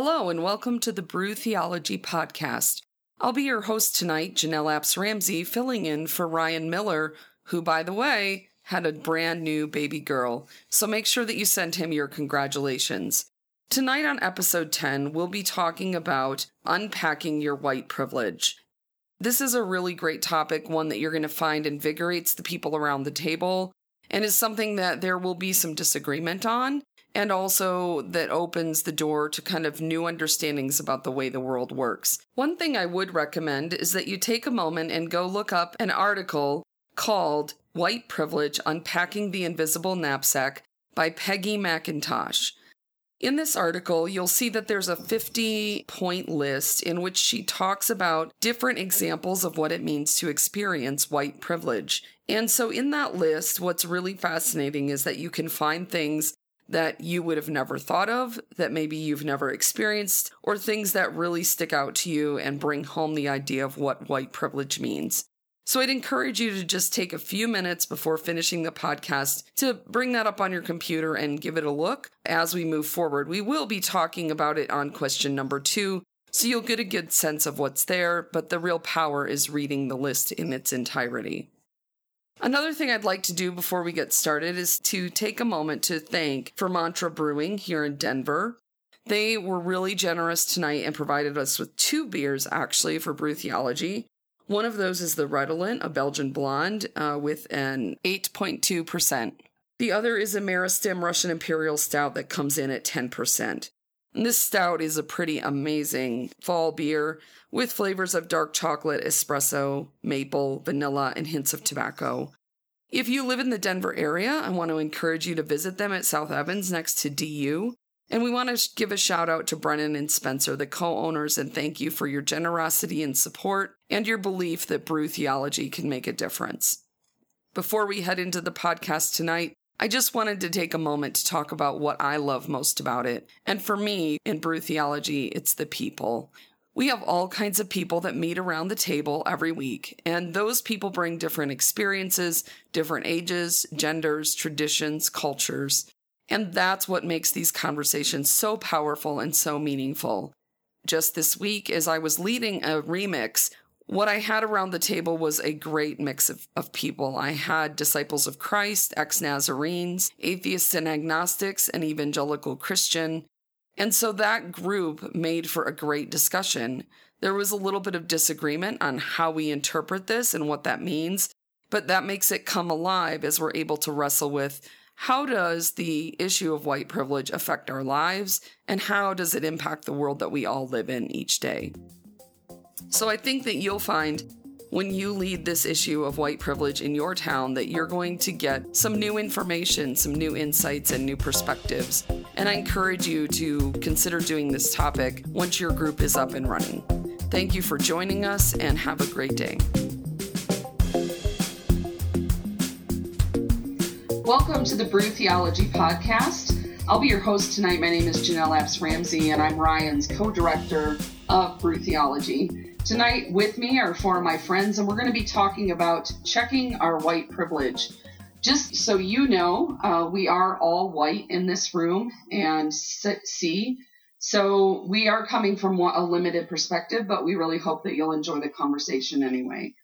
Hello, and welcome to the Brew Theology Podcast. I'll be your host tonight, Janel Apps Ramsey, filling in for Ryan Miller, who, by the way, had a brand new baby girl. So make sure that you send him your congratulations. Tonight on episode 10, we'll be talking about unpacking your white privilege. This is a really great topic, one that you're going to find invigorates the people around the table, and is something that there will be some disagreement on and also that opens the door to kind of new understandings about the way the world works. One thing I would recommend is that you take a moment and go look up an article called White Privilege Unpacking the Invisible Knapsack by Peggy McIntosh. In this article, you'll see that there's a 50 point list in which she talks about different examples of what it means to experience white privilege. And so, in that list, what's really fascinating is that you can find things that you would have never thought of, that maybe you've never experienced, or things that really stick out to you and bring home the idea of what white privilege means. So I'd encourage you to just take a few minutes before finishing the podcast to bring that up on your computer and give it a look as we move forward. We will be talking about it on question number two, so you'll get a good sense of what's there, but the real power is reading the list in its entirety. Another thing I'd like to do before we get started is to take a moment to thank Fermaentra Brewing here in Denver. They were really generous tonight and provided us with two beers actually for Brew Theology. One of those is the Redolent, a Belgian blonde uh, with an 8.2%. The other is a Meristem Russian Imperial Stout that comes in at 10%. This stout is a pretty amazing fall beer with flavors of dark chocolate, espresso, maple, vanilla, and hints of tobacco. If you live in the Denver area, I want to encourage you to visit them at South Evans next to DU. And we want to give a shout out to Brennan and Spencer, the co owners, and thank you for your generosity and support and your belief that brew theology can make a difference. Before we head into the podcast tonight, I just wanted to take a moment to talk about what I love most about it. And for me, in brew theology, it's the people. We have all kinds of people that meet around the table every week, and those people bring different experiences, different ages, genders, traditions, cultures. And that's what makes these conversations so powerful and so meaningful. Just this week, as I was leading a remix, what I had around the table was a great mix of, of people. I had disciples of Christ, ex Nazarenes, atheists and agnostics, an evangelical Christian, and so that group made for a great discussion. There was a little bit of disagreement on how we interpret this and what that means, but that makes it come alive as we're able to wrestle with how does the issue of white privilege affect our lives and how does it impact the world that we all live in each day? So I think that you'll find when you lead this issue of white privilege in your town that you're going to get some new information, some new insights, and new perspectives. And I encourage you to consider doing this topic once your group is up and running. Thank you for joining us and have a great day. Welcome to the Brew Theology Podcast. I'll be your host tonight. My name is Janel Apps Ramsey, and I'm Ryan's co director of Brew Theology. Tonight with me are four of my friends, and we're going to be talking about checking our white privilege. Just so you know, uh, we are all white in this room and see. So we are coming from a limited perspective, but we really hope that you'll enjoy the conversation anyway.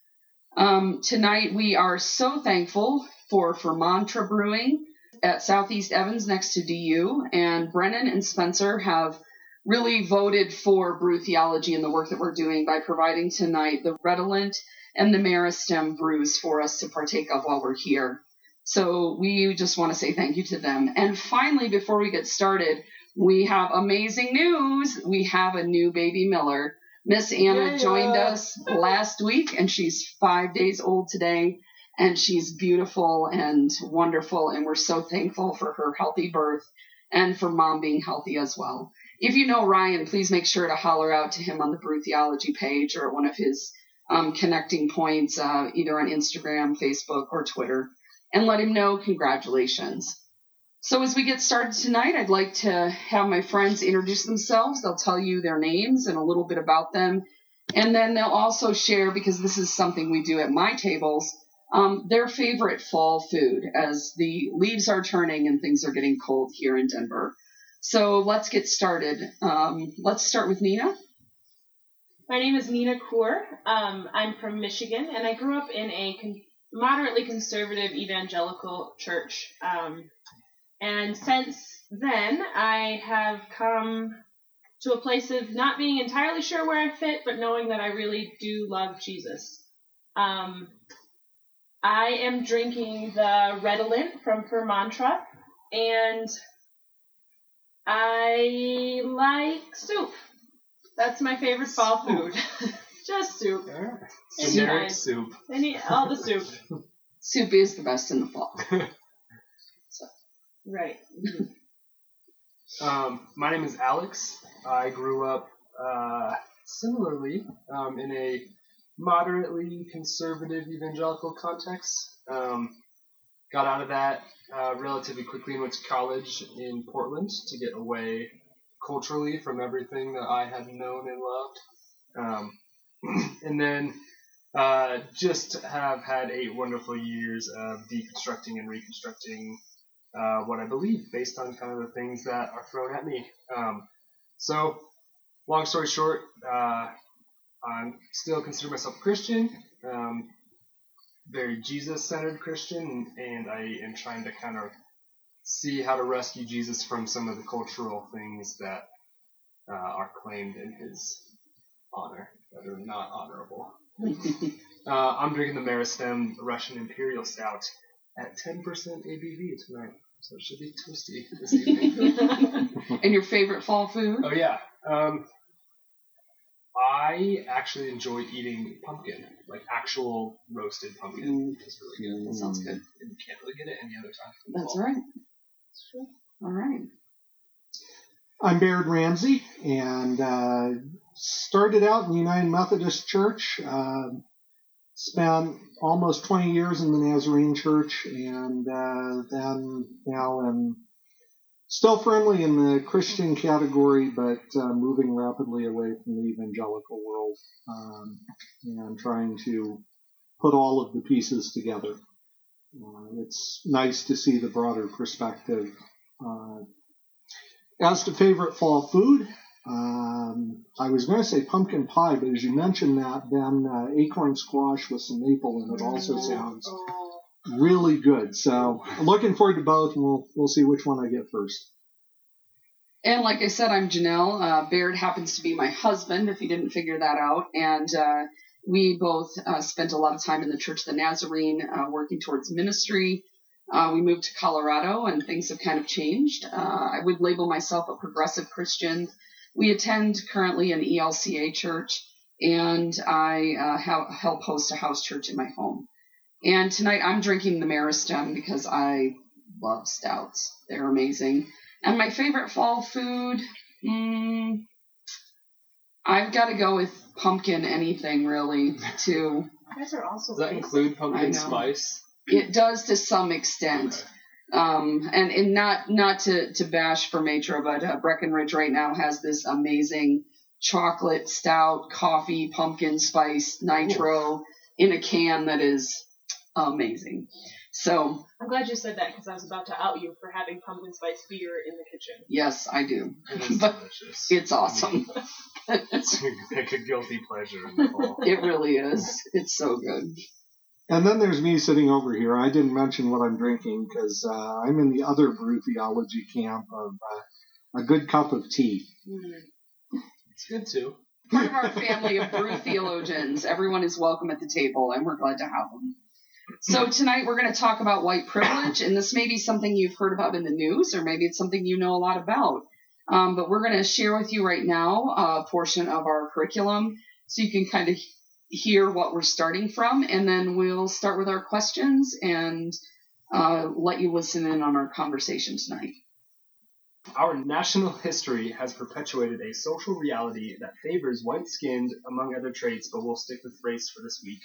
Um, tonight we are so thankful for Fermaentra Brewing at Southeast Evans next to DU, and Brennan and Spencer have really voted for brew theology and the work that we're doing by providing tonight the redolent and the meristem brews for us to partake of while we're here. So we just want to say thank you to them. And finally, before we get started, we have amazing news. We have a new baby Miller. Miss Anna yeah. joined us last week and she's five days old today and she's beautiful and wonderful. And we're so thankful for her healthy birth and for mom being healthy as well if you know Ryan, please make sure to holler out to him on the Brew Theology page or one of his um, connecting points, uh, either on Instagram, Facebook, or Twitter, and let him know congratulations. So, as we get started tonight, I'd like to have my friends introduce themselves. They'll tell you their names and a little bit about them. And then they'll also share, because this is something we do at my tables, um, their favorite fall food as the leaves are turning and things are getting cold here in Denver. So let's get started. Um, let's start with Nena. My name is Nena Kaur. Um, I'm from Michigan, and I grew up in a con- moderately conservative evangelical church. Um, and since then, I have come to a place of not being entirely sure where I fit, but knowing that I really do love Jesus. Um, I am drinking the Redolent from Fermaentra, and I like soup. That's my favorite fall food. Just soup. Generic soup. Any all the soup. Soup is the best in the fall. Right. Um, my name is Alex. I grew up uh, similarly um, in a moderately conservative evangelical context. Um, got out of that uh, relatively quickly and went to college in Portland to get away culturally from everything that I had known and loved. Um, and then uh, just have had eight wonderful years of deconstructing and reconstructing uh, what I believe based on kind of the things that are thrown at me. Um, so, long story short, uh, I still consider myself Christian, um, very Jesus centered Christian, and I am trying to kind of see how to rescue Jesus from some of the cultural things that uh, are claimed in his honor that are not honorable. uh, I'm drinking the Meristem Russian Imperial Stout at 10% ABV tonight, so it should be toasty this evening. and your favorite fall food? oh yeah, um, I actually enjoy eating pumpkin, like actual roasted pumpkin. Mm. It's really good. That sounds good. And you can't really get it any other time. in the That's fall. right. All right. I'm Baird Ramsey, and uh, started out in the United Methodist Church. Uh, spent almost 20 years in the Nazarene Church, and uh, then now am still firmly in the Christian category, but uh, moving rapidly away from the evangelical world, um, and trying to put all of the pieces together. Uh, it's nice to see the broader perspective. Uh, as to favorite fall food, um, I was going to say pumpkin pie, but as you mentioned that, then uh, acorn squash with some maple in it also sounds Oh. Really good. So I'm looking forward to both, and we'll we'll see which one I get first. And like I said, I'm Janel. Uh, Baird happens to be my husband, if you didn't figure that out. And uh, we both uh, spent a lot of time in the Church of the Nazarene uh, working towards ministry. Uh, we moved to Colorado and things have kind of changed. Uh, I would label myself a progressive Christian. We attend currently an ELCA church and I help host a house church in my home. And tonight I'm drinking the Meristem because I love stouts. They're amazing. And my favorite fall food, mm, I've got to go with pumpkin anything really too. You guys are also Does that basic. include pumpkin spice? It does to some extent. Um, and, and not not to, to bash Fermaentra, but uh, Breckenridge right now has this amazing chocolate stout coffee pumpkin spice nitro in a can that is amazing. So I'm glad you said that because I was about to out you for having pumpkin spice beer in the kitchen. yes, I do. It is But delicious. It's awesome. It's like a guilty pleasure in the fall. It really is. It's so good. And then there's me sitting over here. I didn't mention what I'm drinking because uh, I'm in the other brew theology camp of uh, a good cup of tea. It's good too. Part of our family of brew theologians. Everyone is welcome at the table, and we're glad to have them. So tonight we're going to talk about white privilege, and this may be something you've heard about in the news, or maybe it's something you know a lot about. Um, but we're going to share with you right now a portion of our curriculum, so you can kind of hear what we're starting from, and then we'll start with our questions and uh, let you listen in on our conversation tonight. Our national history has perpetuated a social reality that favors white skinned, among other traits, but we'll stick with race for this week.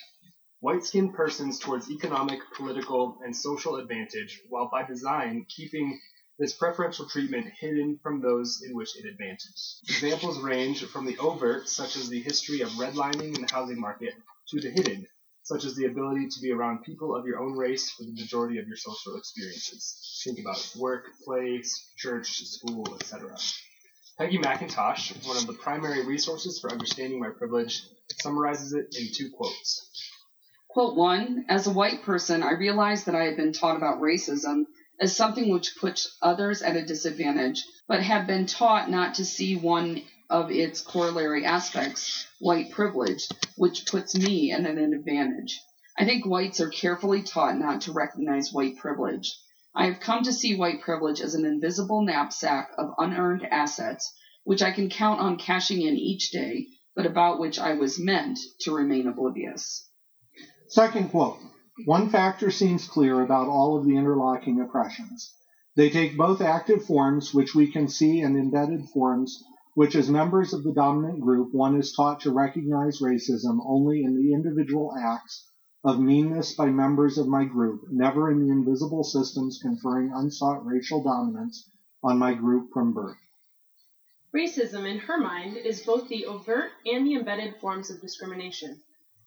White skinned persons towards economic, political, and social advantage, while by design keeping this preferential treatment hidden from those in which it advantages. Examples range from the overt, such as the history of redlining in the housing market, to the hidden, such as the ability to be around people of your own race for the majority of your social experiences. Think about it work, place, church, school, etc. Peggy McIntosh, one of the primary resources for understanding white privilege, summarizes it in two quotes. Quote one As a white person, I realized that I had been taught about racism as something which puts others at a disadvantage, but had been taught not to see one of its corollary aspects, white privilege, which puts me at an advantage. I think whites are carefully taught not to recognize white privilege. I have come to see white privilege as an invisible knapsack of unearned assets, which I can count on cashing in each day, but about which I was meant to remain oblivious. Second quote One factor seems clear about all of the interlocking oppressions. They take both active forms, which we can see, and embedded forms, which as members of the dominant group one is taught to recognize racism only in the individual acts of meanness by members of my group, never in the invisible systems conferring unsought racial dominance on my group from birth. Racism, in her mind, is both the overt and the embedded forms of discrimination.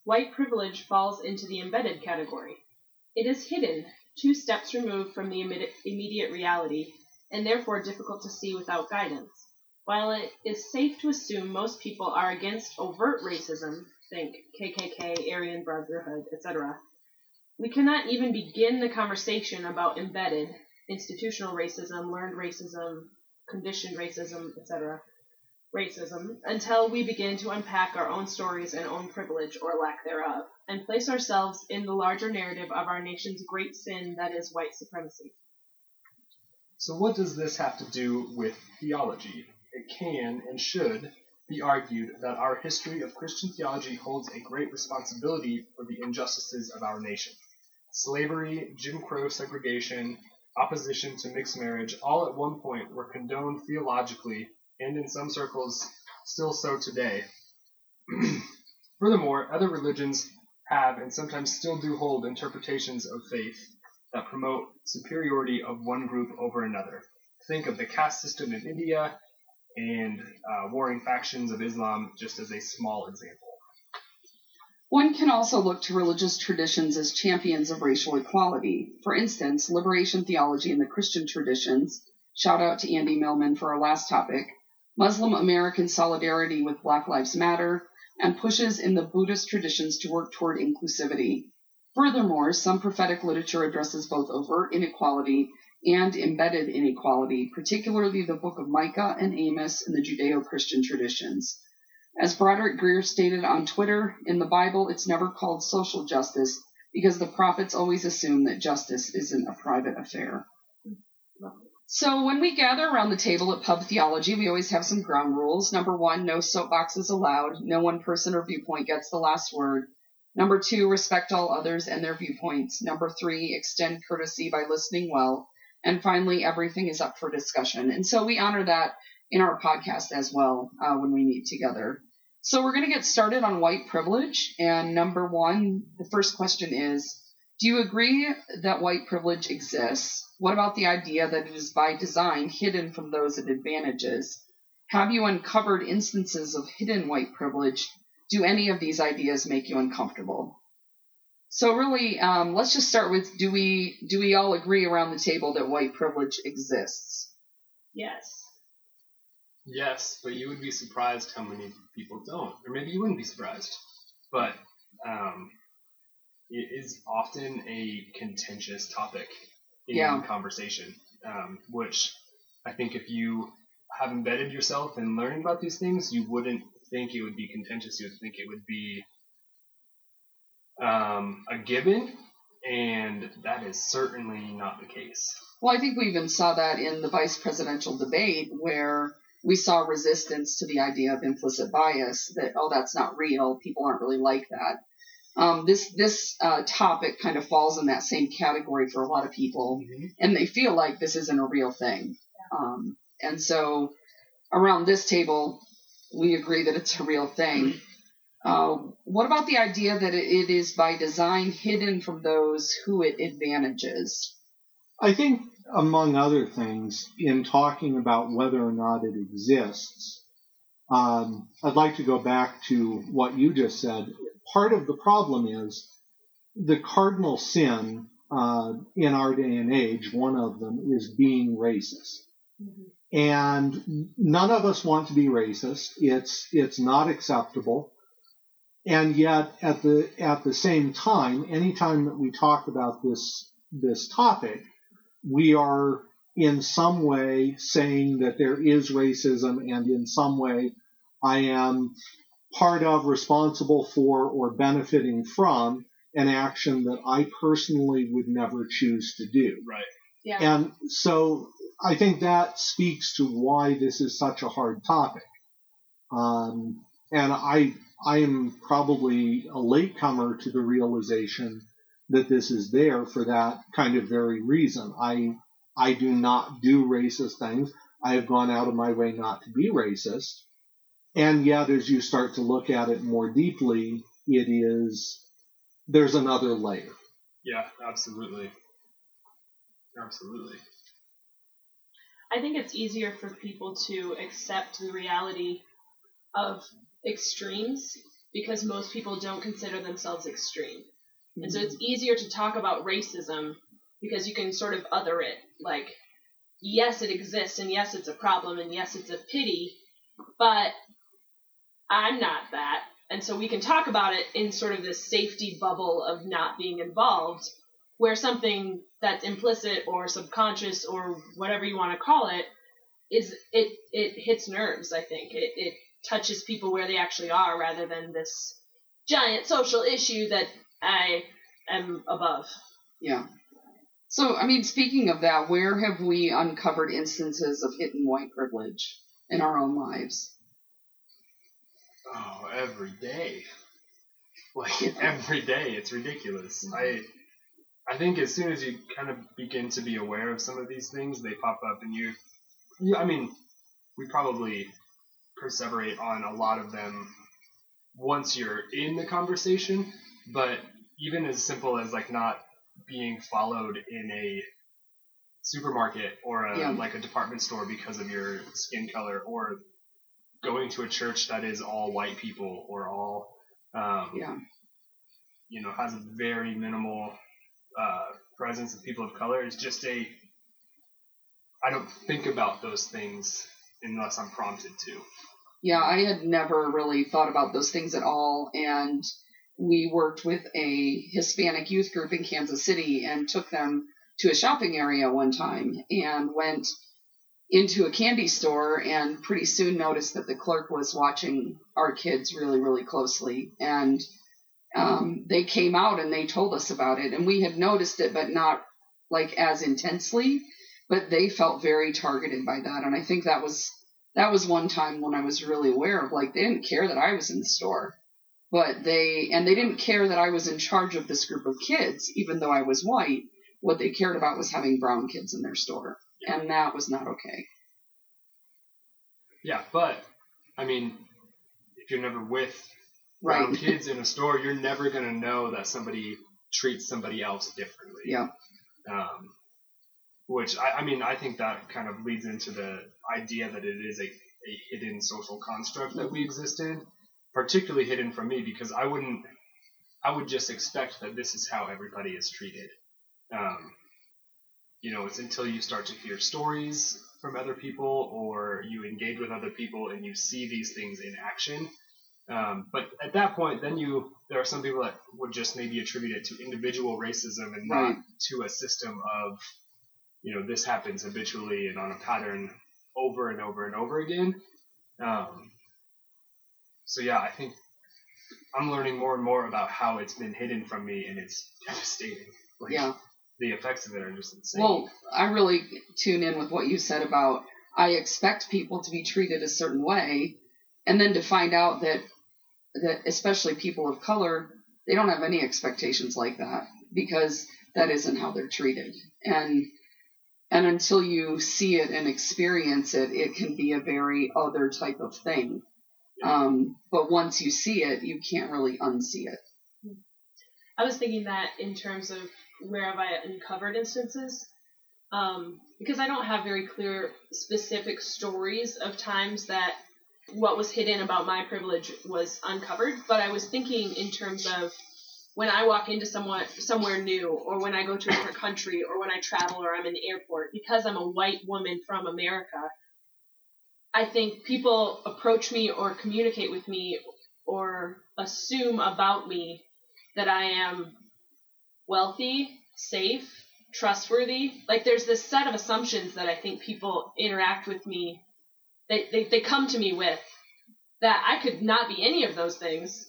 White privilege falls into the embedded category. It is hidden, two steps removed from the immediate reality, and therefore difficult to see without guidance. While it is safe to assume most people are against overt racism, think KKK, Aryan Brotherhood, etc., we cannot even begin the conversation about embedded, institutional racism, learned racism, conditioned racism, etc., racism, until we begin to unpack our own stories and own privilege or lack thereof, and place ourselves in the larger narrative of our nation's great sin that is white supremacy. So, what does this have to do with theology? it can and should be argued that our history of Christian theology holds a great responsibility for the injustices of our nation. Slavery, Jim Crow segregation, opposition to mixed marriage, all at one point were condoned theologically, and in some circles, still so today. Furthermore, other religions have and sometimes still do hold interpretations of faith that promote superiority of one group over another. Think of the caste system in India and uh, warring factions of Islam, just as a small example. One can also look to religious traditions as champions of racial equality. For instance, liberation theology in the Christian traditions, shout out to Andy Millman for our last topic, Muslim American solidarity with Black Lives Matter, and pushes in the Buddhist traditions to work toward inclusivity. Furthermore, some prophetic literature addresses both overt inequality and embedded inequality, particularly the book of Micah and Amos in the Judeo Christian traditions. As Broderick Greer stated on Twitter, in the Bible it's never called social justice because the prophets always assume that justice isn't a private affair. So when we gather around the table at Pub Theology, we always have some ground rules. Number one, no soapboxes allowed. No one person or viewpoint gets the last word. Number two, respect all others and their viewpoints. Number three, extend courtesy by listening well. And finally, everything is up for discussion. And so we honor that in our podcast as well uh, when we meet together. So we're going to get started on white privilege. And number one, the first question is Do you agree that white privilege exists? What about the idea that it is by design hidden from those it advantages? Have you uncovered instances of hidden white privilege? Do any of these ideas make you uncomfortable? So really, um, let's just start with: Do we do we all agree around the table that white privilege exists? Yes. Yes, but you would be surprised how many people don't, or maybe you wouldn't be surprised. But um, it is often a contentious topic in yeah. conversation, um, which I think if you have embedded yourself in learning about these things, you wouldn't think it would be contentious. You would think it would be um, a given, and that is certainly not the case. Well, I think we even saw that in the vice presidential debate where we saw resistance to the idea of implicit bias that, oh, that's not real. People aren't really like that. Um, this this uh, topic kind of falls in that same category for a lot of people, mm-hmm. and they feel like this isn't a real thing. Um, and so around this table, we agree that it's a real thing. Uh, what about the idea that it is by design hidden from those who it advantages? I think, among other things, in talking about whether or not it exists, um, I'd like to go back to what you just said. Part of the problem is the cardinal sin uh, in our day and age, one of them is being racist. Mm-hmm. And none of us want to be racist. It's it's not acceptable. And yet, at the at the same time, anytime that we talk about this this topic, we are in some way saying that there is racism, and in some way, I am part of, responsible for, or benefiting from an action that I personally would never choose to do. Right. Yeah. And so I think that speaks to why this is such a hard topic. Um, and I I am probably a latecomer to the realization that this is there for that kind of very reason. I I do not do racist things. I have gone out of my way not to be racist. And yet, as you start to look at it more deeply, it is there's another layer. Yeah, absolutely. Absolutely. I think it's easier for people to accept the reality of extremes because most people don't consider themselves extreme. Mm-hmm. And so it's easier to talk about racism because you can sort of other it. Like, yes, it exists, and yes, it's a problem, and yes, it's a pity, but I'm not that. And so we can talk about it in sort of this safety bubble of not being involved, where something that's implicit or subconscious or whatever you want to call it is it it hits nerves. I think it it touches people where they actually are rather than this giant social issue that I am above. Yeah. So, I mean, speaking of that, where have we uncovered instances of hidden white privilege in our own lives? Oh, every day. Like every day, it's ridiculous. Mm-hmm. I I think as soon as you kind of begin to be aware of some of these things, they pop up, and you, you I mean, we probably perseverate on a lot of them once you're in the conversation, but even as simple as like not being followed in a supermarket or a, yeah. like a department store because of your skin color or going to a church that is all white people or all um, yeah. you know has a very minimal uh, presence of people of color is just a I don't think about those things unless I'm prompted to. Yeah, I had never really thought about those things at all and we worked with a Hispanic youth group in Kansas City and took them to a shopping area one time and went into a candy store and pretty soon noticed that the clerk was watching our kids really, really closely. And um, they came out and they told us about it. And we had noticed it, but not like as intensely. But they felt very targeted by that. And I think that was that was one time when I was really aware of like they didn't care that I was in the store but they and they didn't care that I was in charge of this group of kids, even though I was white. What they cared about was having brown kids in their store, and that was not okay. Yeah, but I mean, if you're never with right. kids in a store, you're never gonna know that somebody treats somebody else differently. Yeah. Um, which I, I mean, I think that kind of leads into the idea that it is a, a hidden social construct that we exist in particularly hidden from me because I wouldn't I would just expect that this is how everybody is treated. Um, you know, it's until you start to hear stories from other people or you engage with other people and you see these things in action. Um, but at that point, then you there are some people that would just maybe attribute it to individual racism and right. not to a system of you know this happens habitually and on a pattern over and over and over again. Um, so yeah, I think I'm learning more and more about how it's been hidden from me, and it's devastating. Like, yeah. The effects of it are just insane. Well, I really tune in with what you said about I expect people to be treated a certain way, and then to find out that that especially people of color, they don't have any expectations like that because that isn't how they're treated. And and until you see it and experience it, it can be a very other type of thing. Um, but once you see it, you can't really unsee it. I was thinking that in terms of where have I uncovered instances, um, because I don't have very clear, specific stories of times that what was hidden about my privilege was uncovered. But I was thinking in terms of when I walk into someone somewhere new, or when I go to a different country, or when I travel, or I'm in the airport, because I'm a white woman from America, I think people approach me or communicate with me or assume about me that I am wealthy, safe, trustworthy. Like there's this set of assumptions that I think people interact with me, they, they, they come to me with that I could not be any of those things,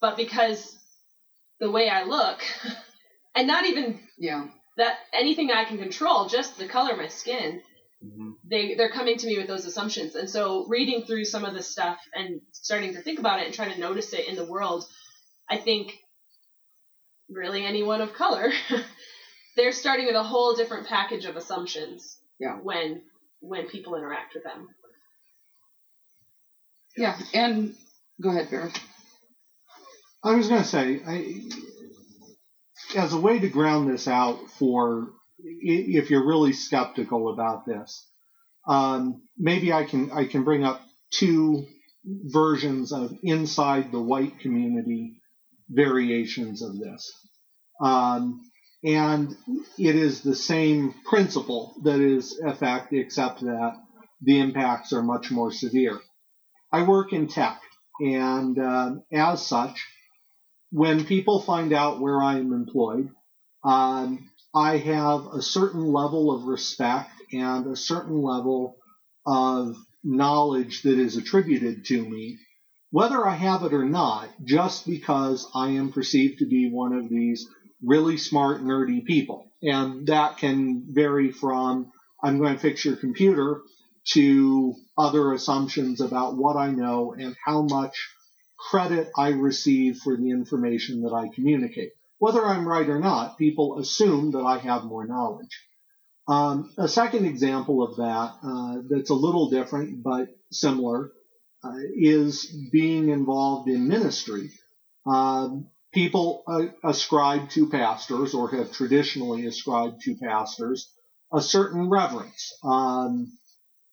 but because the way I look, and not even yeah that anything I can control, just the color of my skin. Mm-hmm. They they're coming to me with those assumptions, and so reading through some of this stuff and starting to think about it and trying to notice it in the world, I think really anyone of color, they're starting with a whole different package of assumptions. Yeah. When when people interact with them. Yeah, and go ahead, Baird. I was going to say, I, as a way to ground this out for if you're really skeptical about this, um, maybe I can I can bring up two versions of inside the white community variations of this, um, and it is the same principle that is effect, except that the impacts are much more severe. I work in tech, and uh, as such, when people find out where I am employed, um, I have a certain level of respect and a certain level of knowledge that is attributed to me, whether I have it or not, just because I am perceived to be one of these really smart, nerdy people. And that can vary from I'm going to fix your computer to other assumptions about what I know and how much credit I receive for the information that I communicate. Whether I'm right or not, people assume that I have more knowledge. Um, a second example of that, uh, that's a little different but similar, uh, is being involved in ministry. Um, people uh, ascribe to pastors, or have traditionally ascribed to pastors, a certain reverence. Um,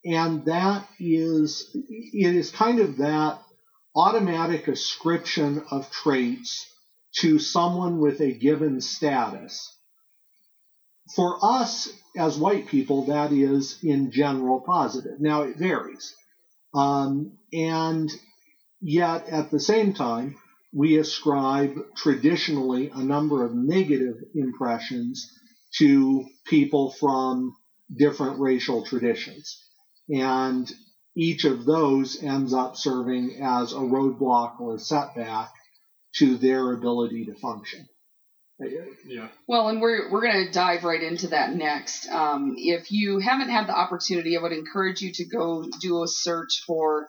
and that is, it is kind of that automatic ascription of traits to someone with a given status. For us as white people, that is in general positive. Now it varies. Um, and yet at the same time, we ascribe traditionally a number of negative impressions to people from different racial traditions. And each of those ends up serving as a roadblock or a setback to their ability to function. Yeah. Well, and we're we're going to dive right into that next. Um, if you haven't had the opportunity, I would encourage you to go do a search for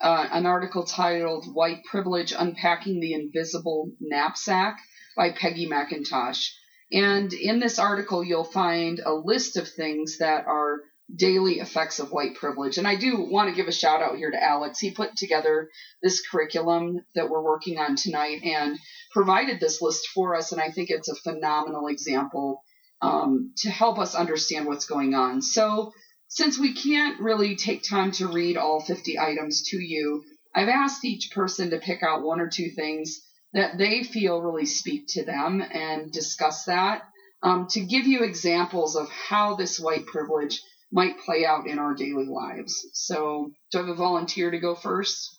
uh, an article titled "White Privilege: Unpacking the Invisible Knapsack" by Peggy McIntosh. And in this article, you'll find a list of things that are daily effects of white privilege. And I do want to give a shout out here to Alex. He put together this curriculum that we're working on tonight and provided this list for us. And I think it's a phenomenal example um, to help us understand what's going on. So, since we can't really take time to read all 50 items to you, I've asked each person to pick out one or two things that they feel really speak to them and discuss that um, to give you examples of how this white privilege might play out in our daily lives. So, do I have a volunteer to go first?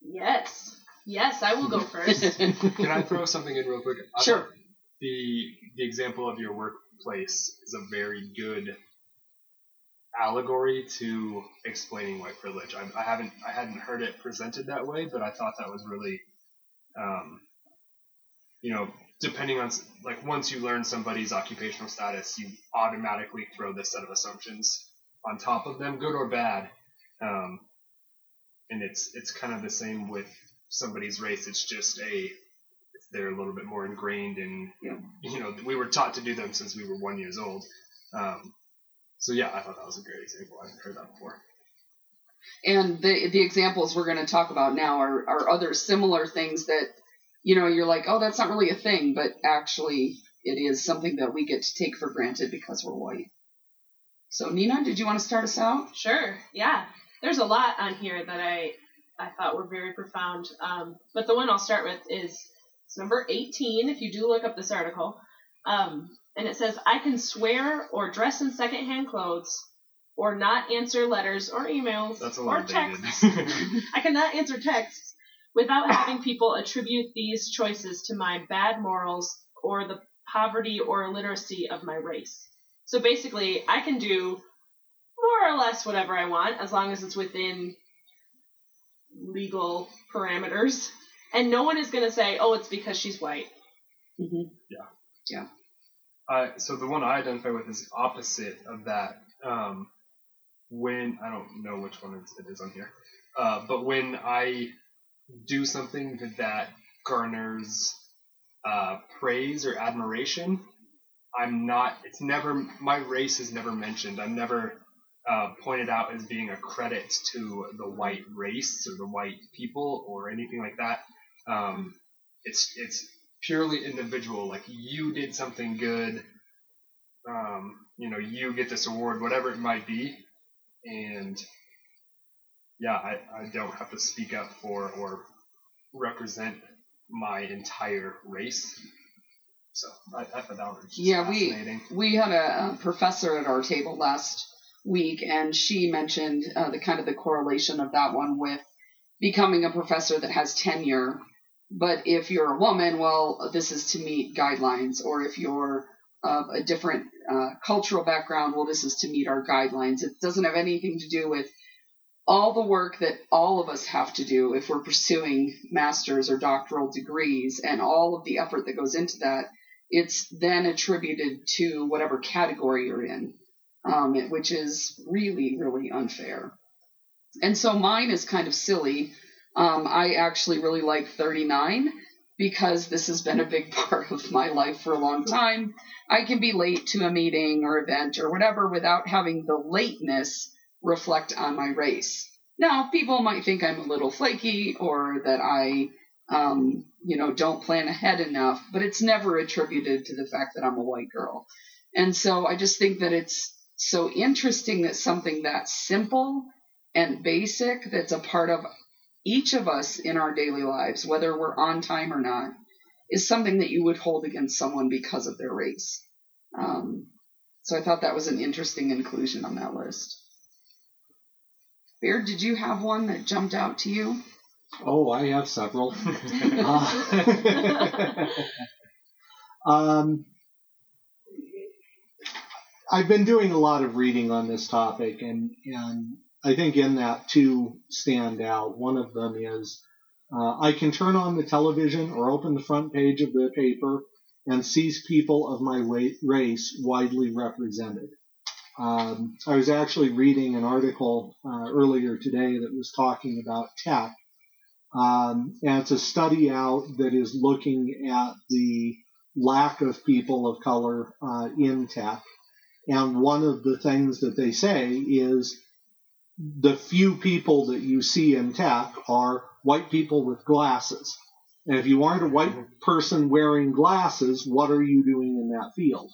Yes. Yes, I will go first. Can I throw something in real quick? I Sure. The the example of your workplace is a very good allegory to explaining white privilege. I, I haven't I hadn't heard it presented that way, but I thought that was really, um, you know, depending on like once you learn somebody's occupational status, you automatically throw this set of assumptions on top of them, good or bad. Um, and it's it's kind of the same with somebody's race. It's just a they're a little bit more ingrained in Yeah. you know we were taught to do them since we were one years old. Um, so yeah, I thought that was a great example. I haven't heard that before. And the the examples we're going to talk about now are, are other similar things that, you know, you're like, oh, that's not really a thing, but actually it is something that we get to take for granted because we're white. So, Nena, did you want to start us out? Sure. Yeah. There's a lot on here that I I thought were very profound. Um, but the one I'll start with is It's number 18 if you do look up this article. Um, and it says, I can swear or dress in secondhand clothes or not answer letters or emails That's a or lot texts. I cannot answer texts without having people attribute these choices to my bad morals or the poverty or illiteracy of my race. So basically, I can do more or less whatever I want as long as it's within legal parameters. And no one is going to say, oh, it's because she's white. Mhm. Yeah. Yeah. Uh, so the one I identify with is opposite of that. Um, when I don't know which one it's- it is on here, uh, but when I do something that, garners uh, praise or admiration, I'm not. It's never my race is never mentioned. I'm never uh, pointed out as being a credit to the white race or the white people or anything like that. Um, it's it's purely individual. Like you did something good. Um, you know, you get this award, whatever it might be, and yeah, I, I don't have to speak up for or represent my entire race. So I, I thought that was just Yeah, we- fascinating. We had a, a professor at our table last week, and she mentioned uh, the kind of the correlation of that one with becoming a professor that has tenure. But if you're a woman, well, this is to meet guidelines, or if you're of a different uh, cultural background, well, this is to meet our guidelines. It doesn't have anything to do with all the work that all of us have to do if we're pursuing master's or doctoral degrees and all of the effort that goes into that it's then attributed to whatever category you're in, um, which is really, really unfair. And so mine is kind of silly. Um, I actually really like 39 because this has been a big part of my life for a long time. I can be late to a meeting or event or whatever without having the lateness reflect on my race. Now, people might think I'm a little flaky or that I um, you know, don't plan ahead enough, but it's never attributed to the fact that I'm a white girl. And so I just think that it's so interesting that something that simple and basic that's a part of each of us in our daily lives, whether we're on time or not, is something that you would hold against someone because of their race. Um, so I thought that was an interesting inclusion on that list. Baird, did you have one that jumped out to you? Oh, I have several. Uh, um, I've been doing a lot of reading on this topic, and, and I think in that two stand out. One of them is uh, I can turn on the television or open the front page of the paper and sees people of my race widely represented. Um, I was actually reading an article uh, earlier today that was talking about tech um, and it's a study out that is looking at the lack of people of color uh, in tech. And one of the things that they say is the few people that you see in tech are white people with glasses. And if you aren't a white person wearing glasses, what are you doing in that field?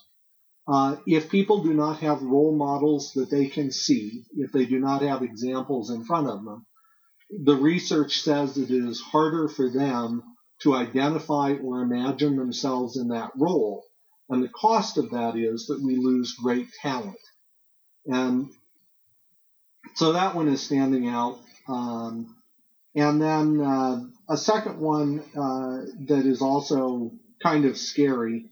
Uh, if people do not have role models that they can see, if they do not have examples in front of them, the research says that it is harder for them to identify or imagine themselves in that role. And the cost of that is that we lose great talent. And so that one is standing out. Um, and then uh, a second one uh, that is also kind of scary.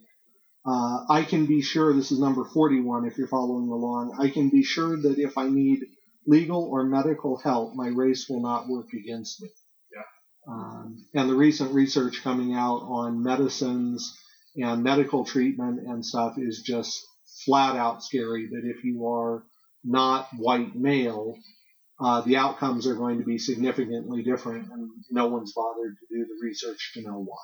Uh, I can be sure, this is number 41 if you're following along, I can be sure that if I need legal or medical help, my race will not work against me. Yeah. Um, and the recent research coming out on medicines and medical treatment and stuff is just flat out scary that if you are not white male, uh, the outcomes are going to be significantly different, and no one's bothered to do the research to know why.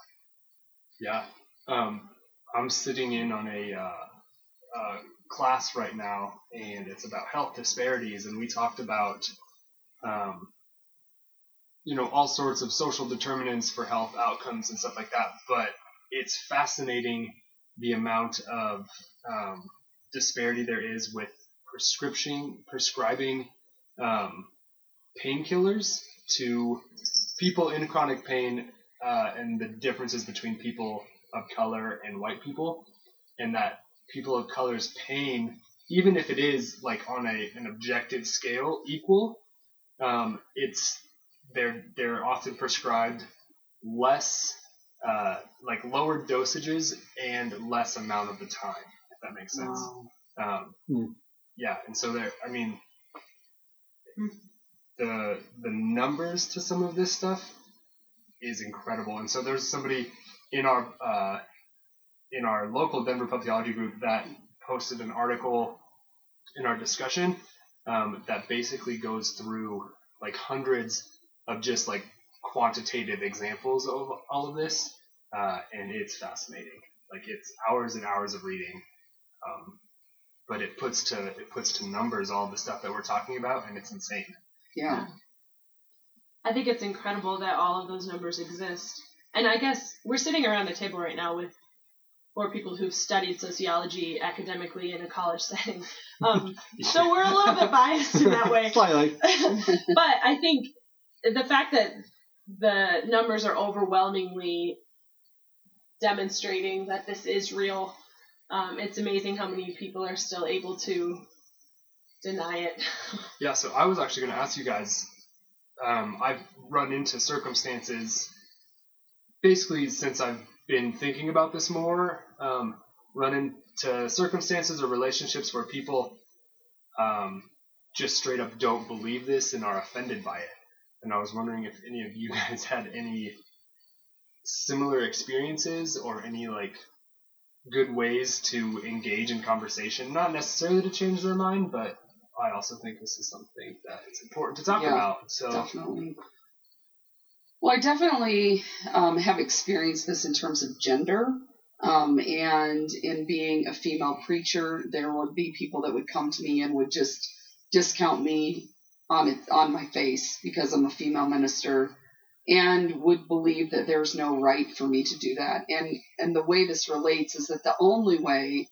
Yeah. Um, I'm sitting in on a uh, uh, class right now, and it's about health disparities, and we talked about, um, you know, all sorts of social determinants for health outcomes and stuff like that. But it's fascinating the amount of um, disparity there is with prescription prescribing um, painkillers to people in chronic pain uh, and the differences between people of color and white people, and that people of color's pain, even if it is like on a an objective scale equal, um, it's they're they're often prescribed less uh, like lower dosages and less amount of the time, if that makes sense. Wow. Um, hmm. Yeah, and so there, I mean, the the numbers to some of this stuff is incredible. And so there's somebody in our uh, in our local Denver Pub Theology group that posted an article in our discussion um, that basically goes through like hundreds of just like quantitative examples of all of this, uh, and it's fascinating. Like it's hours and hours of reading, um, but it puts to it puts to numbers all the stuff that we're talking about, and it's insane. Yeah. I think it's incredible that all of those numbers exist. And I guess we're sitting around the table right now with four people who've studied sociology academically in a college setting. Um, so we're a little bit biased in that way. Slightly. but I think the fact that the numbers are overwhelmingly demonstrating that this is real. Um, it's amazing how many people are still able to deny it. yeah, so I was actually going to ask you guys. Um, I've run into circumstances basically since I've been thinking about this more. Um, run into circumstances or relationships where people um, just straight up don't believe this and are offended by it. And I was wondering if any of you guys had any similar experiences or any like good ways to engage in conversation, not necessarily to change their mind, but I also think this is something that it's important to talk yeah, about. So definitely. Well, I definitely um, have experienced this in terms of gender. Um, and in being a female preacher, there would be people that would come to me and would just discount me on it on my face because I'm a female minister and would believe that there's no right for me to do that. And and the way this relates is that the only way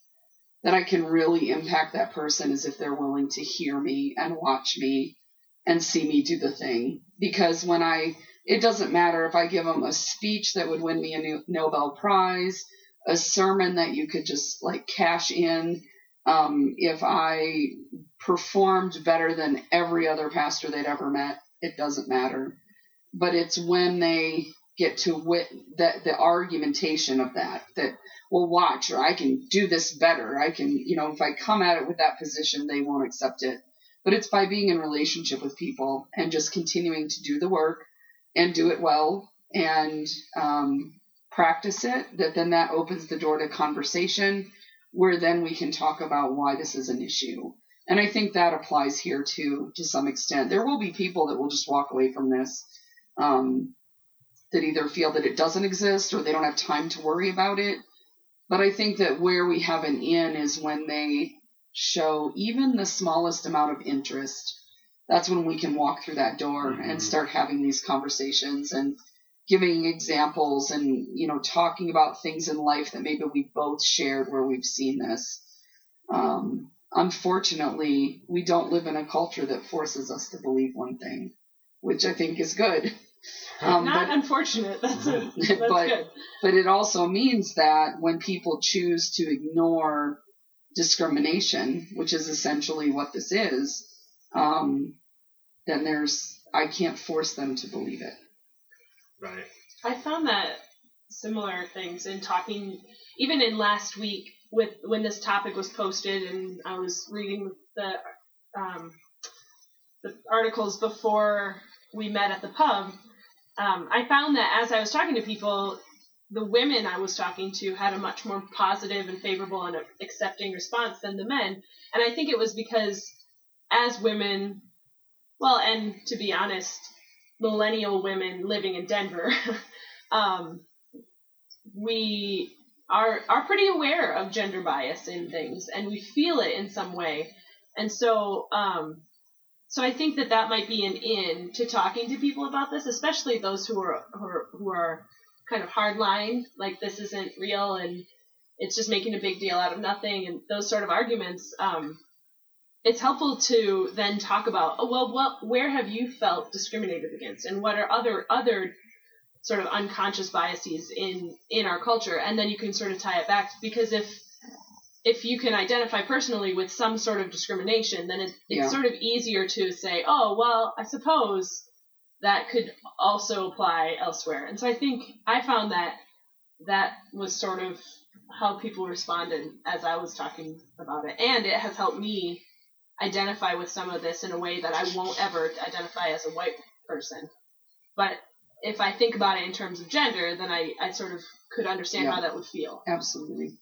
that I can really impact that person is if they're willing to hear me and watch me and see me do the thing. Because when I, it doesn't matter if I give them a speech that would win me a Nobel Prize, a sermon that you could just like cash in. Um, if I performed better than every other pastor they'd ever met, it doesn't matter. But it's when they get to wit that the argumentation of that that well, watch, or I can do this better. I can, you know, if I come at it with that position, they won't accept it. But it's by being in relationship with people and just continuing to do the work and do it well and um, practice it that then that opens the door to conversation where then we can talk about why this is an issue. And I think that applies here too, to some extent. There will be people that will just walk away from this um, that either feel that it doesn't exist or they don't have time to worry about it but I think that where we have an in is when they show even the smallest amount of interest. That's when we can walk through that door mm-hmm. and start having these conversations and giving examples and you know talking about things in life that maybe we both shared where we've seen this. Um, unfortunately, we don't live in a culture that forces us to believe one thing, which I think is good. Um, Not but, unfortunate. That's, a, that's but, good. But it also means that when people choose to ignore discrimination, which is essentially what this is, um, then there's I can't force them to believe it. Right. I found that similar things in talking, even in last week with when this topic was posted, and I was reading the um, the articles before we met at the pub um, I found that as I was talking to people, the women I was talking to had a much more positive and favorable and accepting response than the men. And I think it was because as women, well, and to be honest, millennial women living in Denver, um, we are are pretty aware of gender bias in things, and we feel it in some way. And so, um, so I think that that might be an in to talking to people about this, especially those who are who are, who are kind of hardline, like this isn't real and it's just making a big deal out of nothing, and those sort of arguments. Um, it's helpful to then talk about, oh well, what where have you felt discriminated against, and what are other other sort of unconscious biases in in our culture? And then you can sort of tie it back because if if you can identify personally with some sort of discrimination then it, it's yeah. sort of easier to say oh well i suppose that could also apply elsewhere. And so i think i found that that was sort of how people responded as i was talking about it. And it has helped me identify with some of this in a way that i won't ever identify as a white person but if I think about it in terms of gender, then I, I sort of could understand yeah. how that would feel. Absolutely.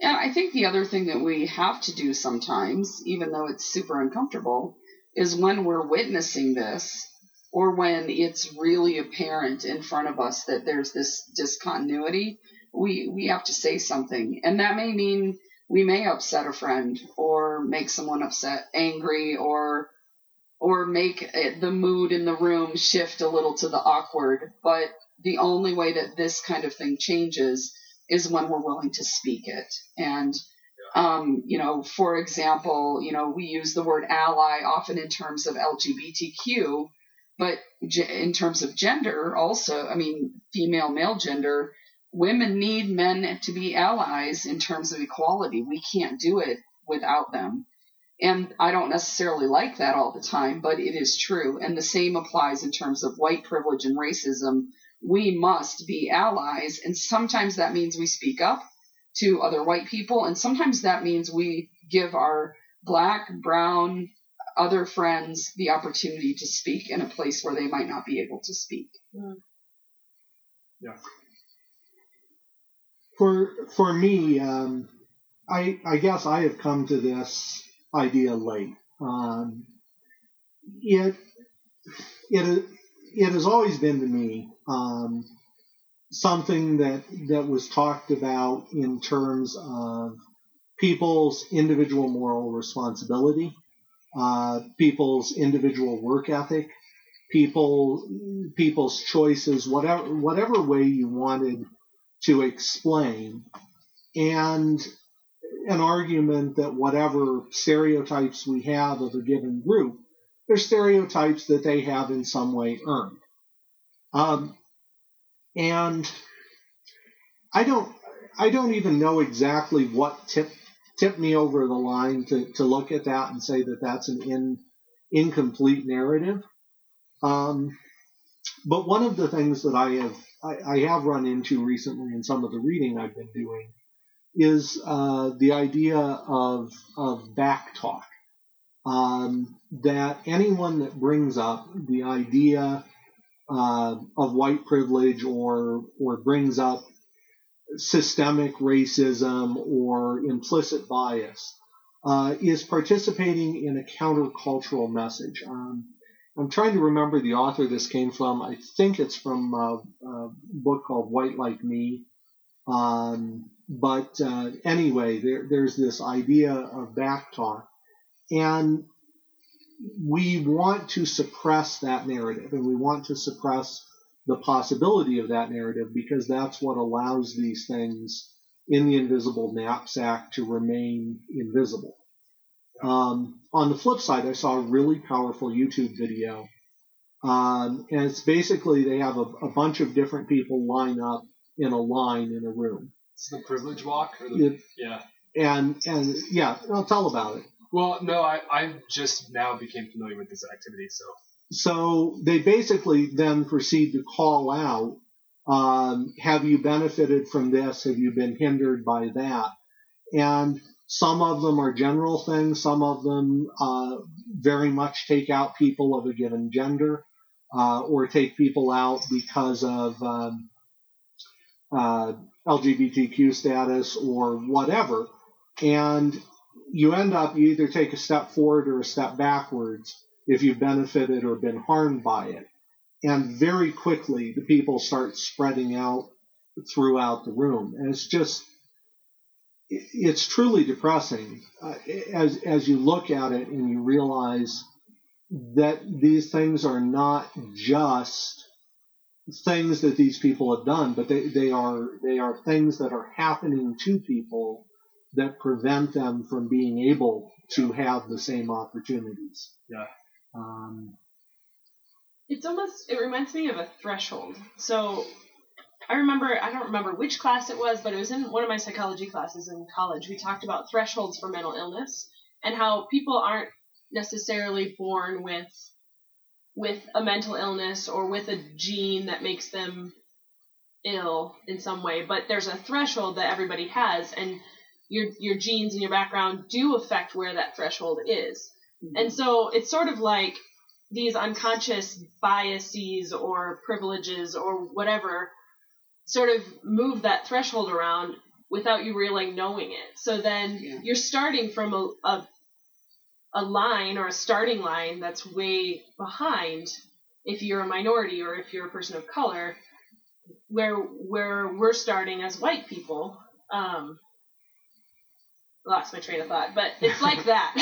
Yeah, I think the other thing that we have to do sometimes, even though it's super uncomfortable, is when we're witnessing this or when it's really apparent in front of us that there's this discontinuity, we, we have to say something. And that may mean we may upset a friend or make someone upset, angry, or or make the mood in the room shift a little to the awkward. But the only way that this kind of thing changes is when we're willing to speak it. And, um, you know, for example, you know, we use the word ally often in terms of LGBTQ, but in terms of gender also, I mean, female, male gender, women need men to be allies in terms of equality. We can't do it without them. And I don't necessarily like that all the time, but it is true. And the same applies in terms of white privilege and racism. We must be allies. And sometimes that means we speak up to other white people. And sometimes that means we give our black, brown, other friends the opportunity to speak in a place where they might not be able to speak. Mm. Yeah. For for me, um, I I guess I have come to this idea late. Um, it it it has always been to me um, something that that was talked about in terms of people's individual moral responsibility, uh, people's individual work ethic, people people's choices, whatever whatever way you wanted to explain, and an argument that whatever stereotypes we have of a given group, they're stereotypes that they have in some way earned. Um, and I don't, I don't even know exactly what tipped tipped me over the line to, to look at that and say that that's an in, incomplete narrative. Um, but one of the things that I have I, I, have run into recently in some of the reading I've been doing is uh, the idea of of back talk. Um, that anyone that brings up the idea uh, of white privilege or or brings up systemic racism or implicit bias uh, is participating in a countercultural message. Um, I'm trying to remember the author this came from. I think it's from a, a book called White Like Me. Um, but uh, anyway, there, there's this idea of back talk. And we want to suppress that narrative and we want to suppress the possibility of that narrative because that's what allows these things in the invisible knapsack to remain invisible. Um, on the flip side, I saw a really powerful YouTube video. Um, and it's basically they have a, a bunch of different people line up in a line in a room. It's the privilege walk. The, yeah. And and yeah, I'll tell about it. Well, no, I I just now became familiar with this activity, so. So they basically then proceed to call out, um, have you benefited from this? Have you been hindered by that? And some of them are general things. Some of them uh, very much take out people of a given gender, uh, or take people out because of um, uh, LGBTQ status or whatever. And you end up, you either take a step forward or a step backwards if you've benefited or been harmed by it. And very quickly, the people start spreading out throughout the room. And it's just, it's truly depressing uh, as, as you look at it and you realize that these things are not just things that these people have done, but they, they are they are things that are happening to people that prevent them from being able to have the same opportunities. Yeah. Um, It's almost it reminds me of a threshold. So I remember I don't remember which class it was, but it was in one of my psychology classes in college. We talked about thresholds for mental illness and how people aren't necessarily born with with a mental illness or with a gene that makes them ill in some way, but there's a threshold that everybody has and your your genes and your background do affect where that threshold is. Mm-hmm. And so it's sort of like these unconscious biases or privileges or whatever sort of move that threshold around without you really knowing it. So then yeah. you're starting from a, a a line or a starting line that's way behind if you're a minority or if you're a person of color where where we're starting as white people um lost my train of thought but it's like that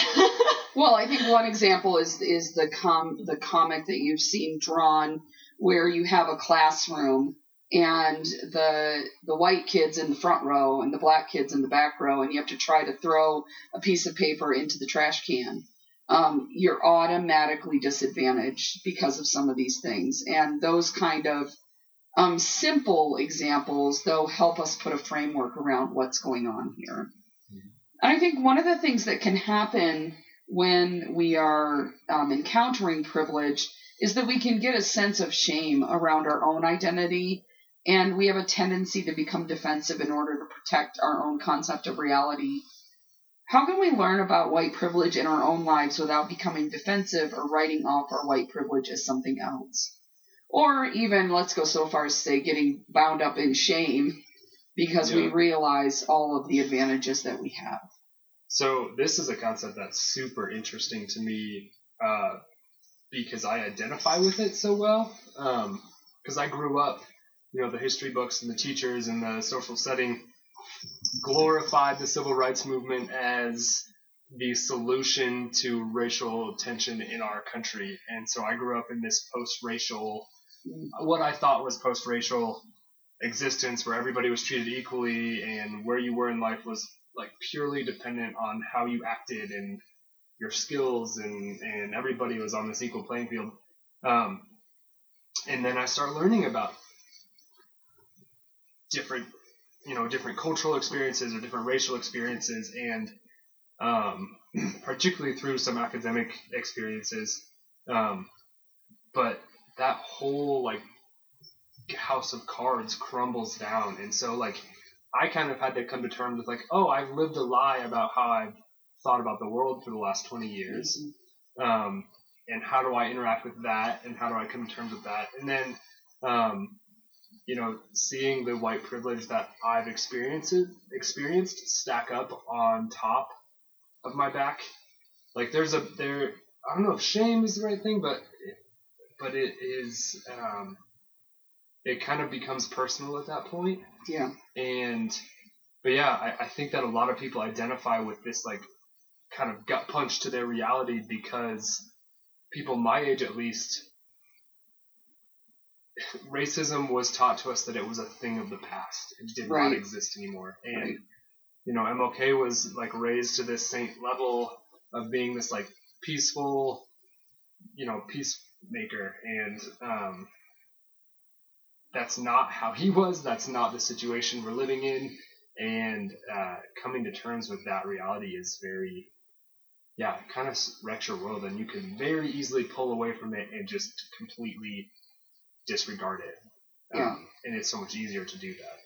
well i think one example is is the com the comic that you've seen drawn where you have a classroom and the the white kids in the front row and the black kids in the back row and you have to try to throw a piece of paper into the trash can. Um, you're automatically disadvantaged because of some of these things. And those kind of um, simple examples though help us put a framework around what's going on here. Mm-hmm. i think one of the things that can happen when we are um, encountering privilege is that we can get a sense of shame around our own identity and we have a tendency to become defensive in order to protect our own concept of reality. How can we learn about white privilege in our own lives without becoming defensive or writing off our white privilege as something else? Or even, let's go so far as to say, getting bound up in shame because yeah. we realize all of the advantages that we have. So, this is a concept that's super interesting to me uh, because I identify with it so well. Because um, I grew up you know the history books and the teachers and the social setting glorified the civil rights movement as the solution to racial tension in our country. And so I grew up in this post-racial, what I thought was post-racial existence where everybody was treated equally and where you were in life was like purely dependent on how you acted and your skills and, and everybody was on this equal playing field. Um, and then I started learning about different you know different cultural experiences or different racial experiences and um, particularly through some academic experiences. Um, but that whole like house of cards crumbles down. And so like i kind of had to come to terms with like oh i've lived a lie about how i've thought about the world for the last 20 years. Um, and how do i interact with that? And how do i come to terms with that? And then um, you know, seeing the white privilege that I've experienced experienced stack up on top of my back. Like there's a there I don't know if shame is the right thing, but but it is um, it kind of becomes personal at that point. Yeah. And but yeah, I, I think that a lot of people identify with this like kind of gut punch to their reality because people my age at least racism was taught to us that it was a thing of the past. It did right. not exist anymore. And right. you know, MLK was like raised to this saint level of being this like peaceful, you know, peacemaker, and um, that's not how he was. That's not the situation we're living in. And uh, coming to terms with that reality is very, yeah, kind of wrecks your world, and you can very easily pull away from it and just completely disregard it. Yeah. Um, and it's so much easier to do that.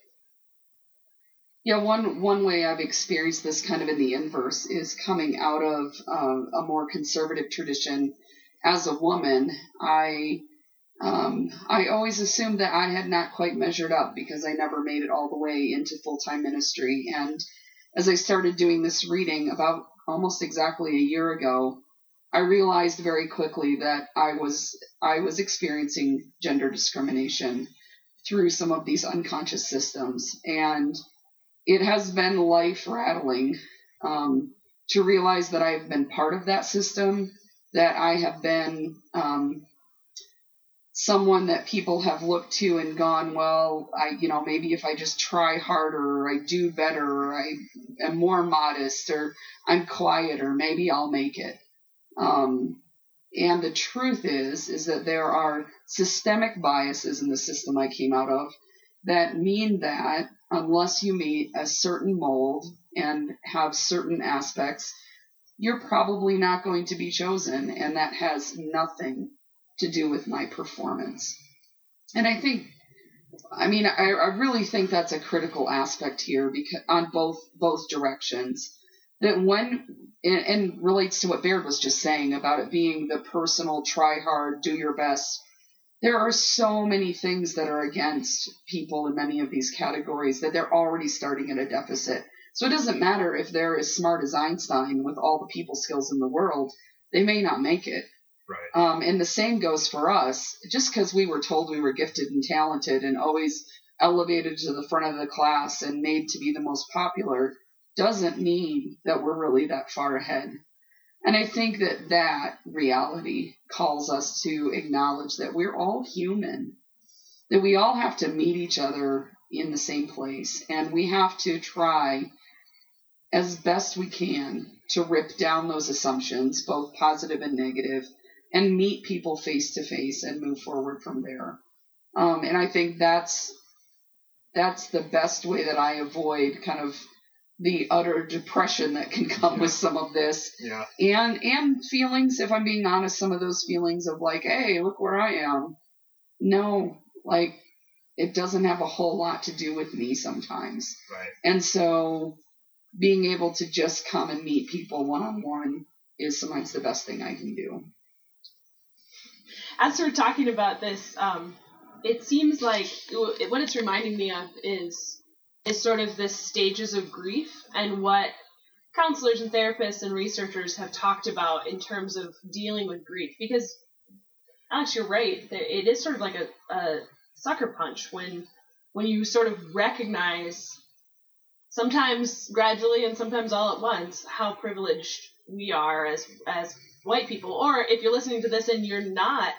Yeah, one one way I've experienced this kind of in the inverse is coming out of uh, a more conservative tradition. As a woman, I um, I always assumed that I had not quite measured up because I never made it all the way into full time ministry. And as I started doing this reading about almost exactly a year ago, I realized very quickly that I was I was experiencing gender discrimination through some of these unconscious systems, and it has been life rattling um, to realize that I've been part of that system, that I have been um, someone that people have looked to and gone, well, I, you know, maybe if I just try harder, or I do better, or I am more modest, or I'm quieter, maybe I'll make it. Um, And the truth is, is that there are systemic biases in the system I came out of that mean that unless you meet a certain mold and have certain aspects, you're probably not going to be chosen. And that has nothing to do with my performance. And I think, I mean, I, I really think that's a critical aspect here because on both both directions. That when and, and relates to what Baird was just saying about it being the personal, try hard, do your best. There are so many things that are against people in many of these categories that they're already starting at a deficit. So it doesn't matter if they're as smart as Einstein with all the people skills in the world, they may not make it. Right. Um, and the same goes for us. Just because we were told we were gifted and talented and always elevated to the front of the class and made to be the most popular doesn't mean that we're really that far ahead. And I think that that reality calls us to acknowledge that we're all human, that we all have to meet each other in the same place, and we have to try as best we can to rip down those assumptions, both positive and negative, and meet people face to face and move forward from there. Um, and I think that's that's the best way that I avoid kind of the utter depression that can come yeah. with some of this. Yeah. And and feelings, if I'm being honest, some of those feelings of like, hey, look where I am. No, like it doesn't have a whole lot to do with me sometimes. Right. And so being able to just come and meet people one on one is sometimes the best thing I can do. As we're talking about this, um, it seems like what it's reminding me of is is sort of the stages of grief and what counselors and therapists and researchers have talked about in terms of dealing with grief. Because, Alex, you're right. It is sort of like a, a sucker punch when when you sort of recognize, sometimes gradually and sometimes all at once, how privileged we are as as white people. Or if you're listening to this and you're not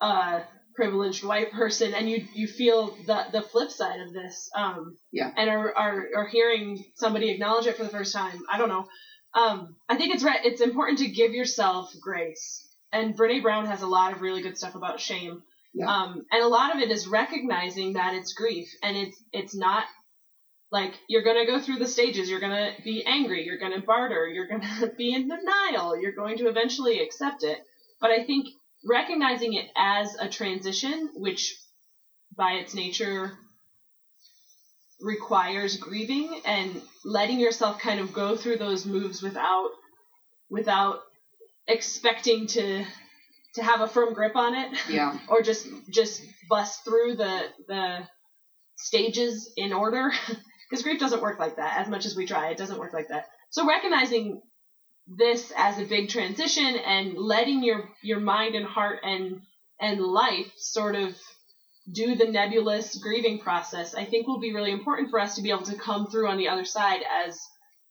uh, privileged white person and you you feel the the flip side of this um yeah. and are are, are hearing somebody acknowledge it for the first time. I don't know. Um i think it's right it's important to give yourself grace. And brene brown has a lot of really good stuff about shame. Yeah. um and a lot of it is recognizing that it's grief and it's it's not like you're going to go through the stages. You're going to be angry. You're going to barter. You're going to be in denial. You're going to eventually accept it. But i think recognizing it as a transition, which by its nature requires grieving and letting yourself kind of go through those moves without without expecting to to have a firm grip on it. Yeah. Or just just bust through the the stages in order. Because grief doesn't work like that. As much as we try it doesn't work like that. So recognizing this as a big transition and letting your your mind and heart and and life sort of do the nebulous grieving process i think will be really important for us to be able to come through on the other side as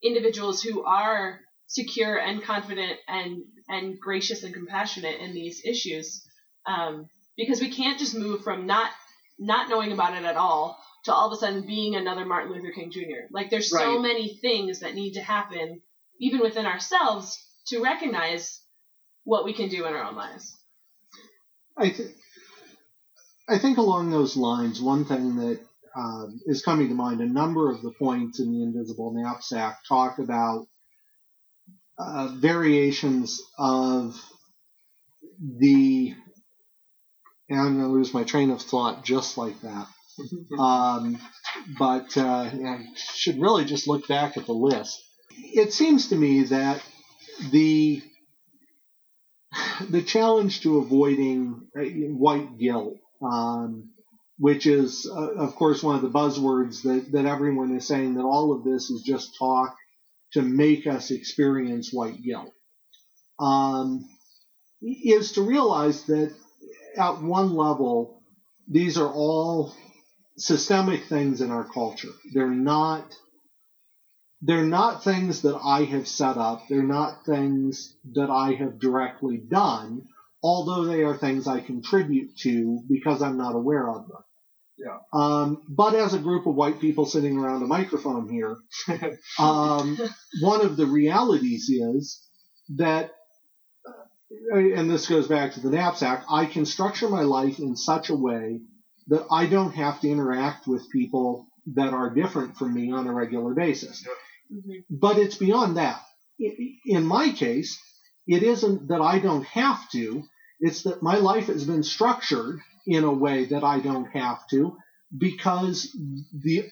individuals who are secure and confident and and gracious and compassionate in these issues. Um, because we can't just move from not not knowing about it at all to all of a sudden being another martin luther king jr like there's so many things that need to happen even within ourselves to recognize what we can do in our own lives. I, th- I think along those lines, one thing that uh, is coming to mind, a number of the points in the Invisible Knapsack talk about uh, variations of the, and I'm going to lose my train of thought just like that. Um, but uh, I should really just look back at the list. It seems to me that the the challenge to avoiding uh, white guilt, um, which is, uh, of course, one of the buzzwords that, that everyone is saying that all of this is just talk to make us experience white guilt, um, is to realize that at one level, these are all systemic things in our culture. They're not they're not things that I have set up. They're not things that I have directly done, although they are things I contribute to because I'm not aware of them. Yeah. Um, but as a group of white people sitting around a microphone here, um, one of the realities is that and this goes back to the knapsack, I can structure my life in such a way that I don't have to interact with people that are different from me on a regular basis. Mm-hmm. But it's beyond that. In my case, it isn't that I don't have to, it's that my life has been structured in a way that I don't have to because the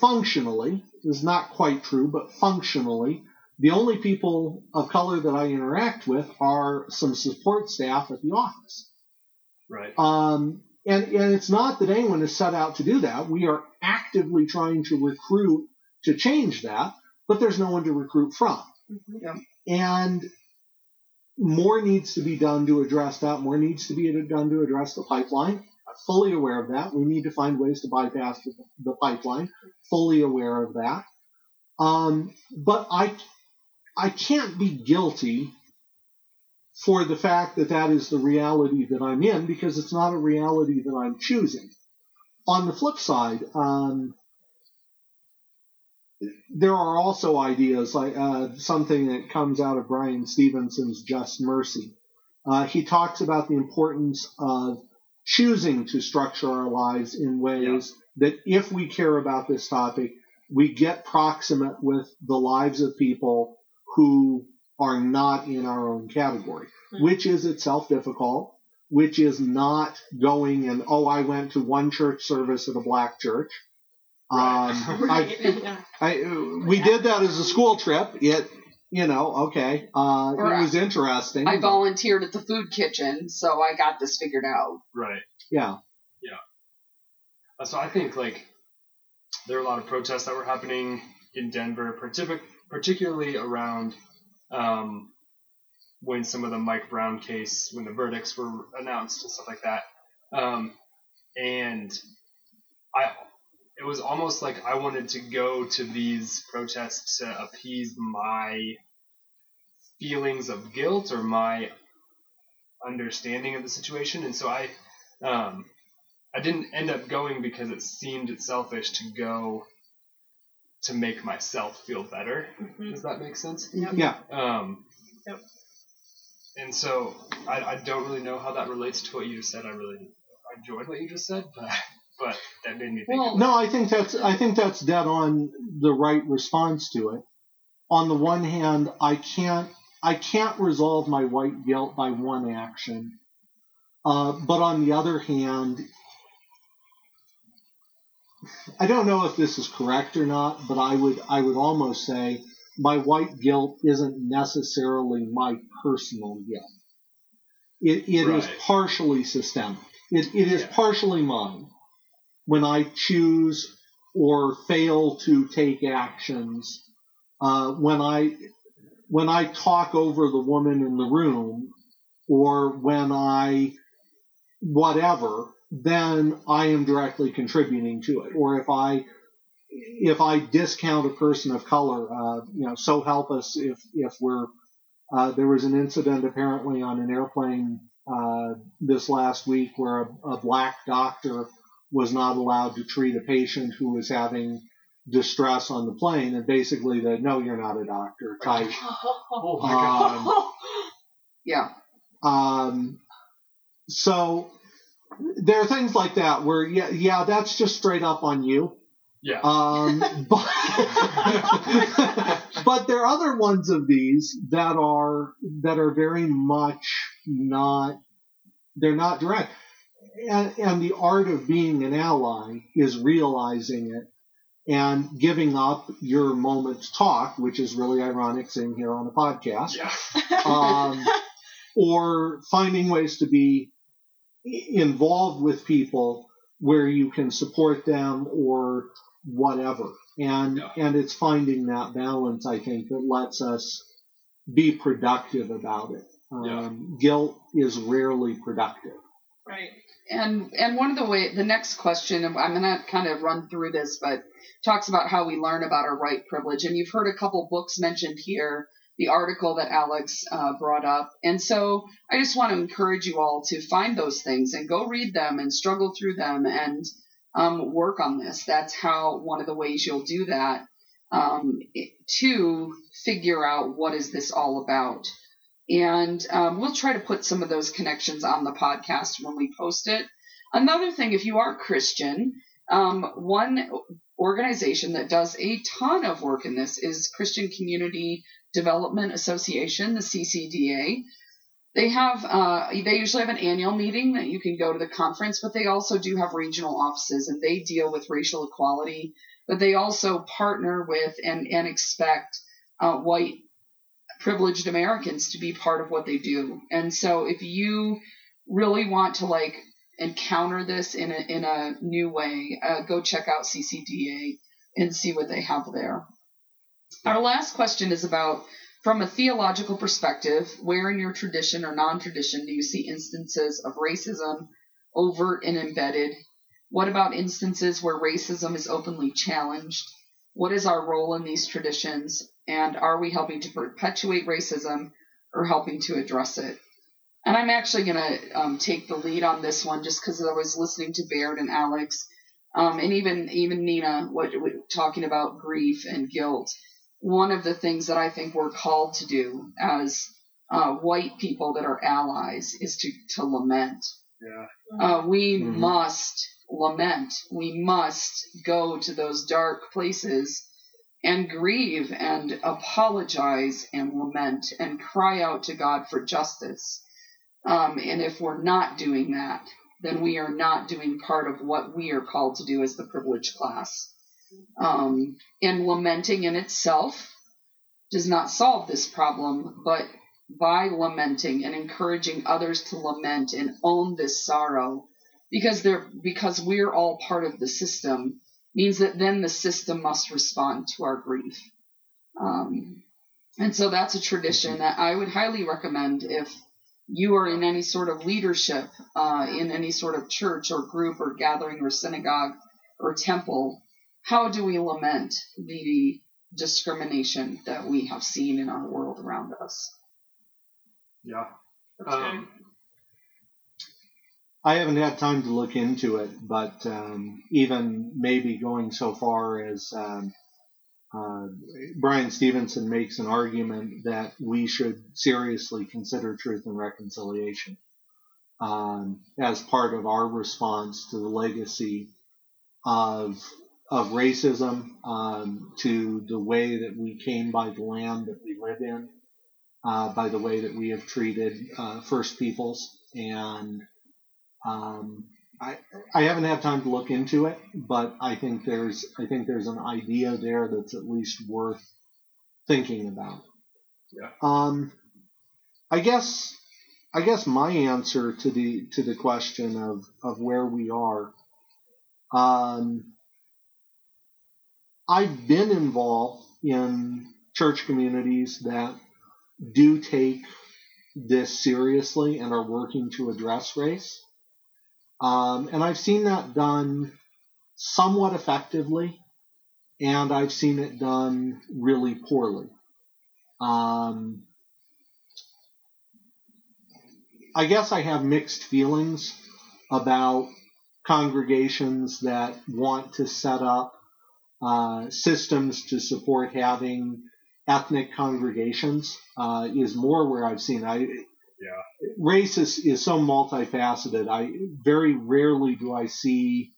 functionally is not quite true, but functionally, the only people of color that I interact with are some support staff at the office. Right. Um, and, and it's not that anyone is set out to do that. We are actively trying to recruit to change that, but there's no one to recruit from. Mm-hmm. Yeah. And more needs to be done to address that. More needs to be done to address the pipeline. I'm fully aware of that. We need to find ways to bypass the, the pipeline. Fully aware of that. Um, but I, I can't be guilty for the fact that that is the reality that I'm in because it's not a reality that I'm choosing. On the flip side, um, there are also ideas like uh, something that comes out of Bryan Stevenson's Just Mercy. Uh, he talks about the importance of choosing to structure our lives in ways yeah. that, if we care about this topic, we get proximate with the lives of people who are not in our own category, mm-hmm. which is itself difficult, which is not going and, oh, I went to one church service at a black church. Right. Um, I, I, we did that as a school trip. It, you know, okay, uh, it was interesting. I volunteered at the food kitchen, so I got this figured out. Right. Yeah. Yeah. Uh, so I think like there are a lot of protests that were happening in Denver, particularly around um, when some of the Mike Brown case, when the verdicts were announced and stuff like that. Um, and I it was almost like I wanted to go to these protests to appease my feelings of guilt or my understanding of the situation, and so I, um, I didn't end up going because it seemed selfish to go to make myself feel better. Mm-hmm. Does that make sense? Yep. Yeah. Um, yep. And so I, I don't really know how that relates to what you just said. I really enjoyed what you just said, but but that made me think. Well, no, I think that's I think that's dead on the right response to it. On the one hand, I can't I can't resolve my white guilt by one action, uh, but on the other hand, I don't know if this is correct or not, but I would I would almost say my white guilt isn't necessarily my personal guilt. It, it right. is partially systemic. It, it is yeah. partially mine when I choose or fail to take actions, uh, when I when I talk over the woman in the room, or when I whatever, then I am directly contributing to it. Or if I if I discount a person of color, uh, you know, so help us if if we're uh, there was an incident apparently on an airplane uh, this last week where a, a black doctor was not allowed to treat a patient who was having distress on the plane, and basically the no, you're not a doctor type. oh my god. Um, yeah. Um, so there are things like that where yeah, yeah, that's just straight up on you. Yeah. Um, but, but there are other ones of these that are that are very much not they're not direct and, and the art of being an ally is realizing it and giving up your moment to talk, which is really ironic sitting here on a podcast, yeah. um, or finding ways to be involved with people where you can support them or whatever. And yeah. and it's finding that balance, I think, that lets us be productive about it. Um, yeah. Guilt is rarely productive. Right and and one of the way the next question I'm gonna kind of run through this, but talks about how we learn about our white privilege, and you've heard a couple books mentioned here. The article that Alex uh, brought up, and so I just want to encourage you all to find those things and go read them and struggle through them and um, work on this. That's how one of the ways you'll do that um, to figure out what is this all about. And um, we'll try to put some of those connections on the podcast when we post it. Another thing, if you are Christian, um, one organization that does a ton of work in this is Christian Community Development Association, the CCDA. They have uh, they usually have an annual meeting that you can go to the conference, but they also do have regional offices and they deal with racial equality. But they also partner with and and expect uh, white privileged Americans to be part of what they do. And so if you really want to like encounter this in a in a new way, uh, go check out CCDA and see what they have there. Our last question is about from a theological perspective, where in your tradition or non-tradition do you see instances of racism overt and embedded? What about instances where racism is openly challenged? What is our role in these traditions? And are we helping to perpetuate racism or helping to address it? And I'm actually going to um, take the lead on this one just because I was listening to Baird and Alex, um, and even even Nena, what, what, talking about grief and guilt. One of the things that I think we're called to do as uh, white people that are allies is to to lament. Yeah. Uh, we mm-hmm. must lament. We must go to those dark places and grieve and apologize and lament and cry out to God for justice. Um, and if we're not doing that, then we are not doing part of what we are called to do as the privileged class. Um, and lamenting in itself does not solve this problem, but by lamenting and encouraging others to lament and own this sorrow, because they're because we're all part of the system, means that then the system must respond to our grief. Um, and so that's a tradition that I would highly recommend if you are in any sort of leadership uh, in any sort of church or group or gathering or synagogue or temple. How do we lament the discrimination that we have seen in our world around us? Yeah. Um, I haven't had time to look into it, but um, even maybe going so far as um, uh, Bryan Stevenson makes an argument that we should seriously consider truth and reconciliation um, as part of our response to the legacy of of racism, um, to the way that we came by the land that we live in, uh, by the way that we have treated uh, First Peoples, and um, I I haven't had time to look into it, but I think there's I think there's an idea there that's at least worth thinking about. Yeah. Um, I guess I guess my answer to the to the question of of where we are. Um, I've been involved in church communities that do take this seriously and are working to address race. Um, and I've seen that done somewhat effectively, and I've seen it done really poorly. Um, I guess I have mixed feelings about congregations that want to set up uh, systems to support having ethnic congregations. Uh, is more where I've seen. I yeah. Race is, is so multifaceted. I very rarely do I see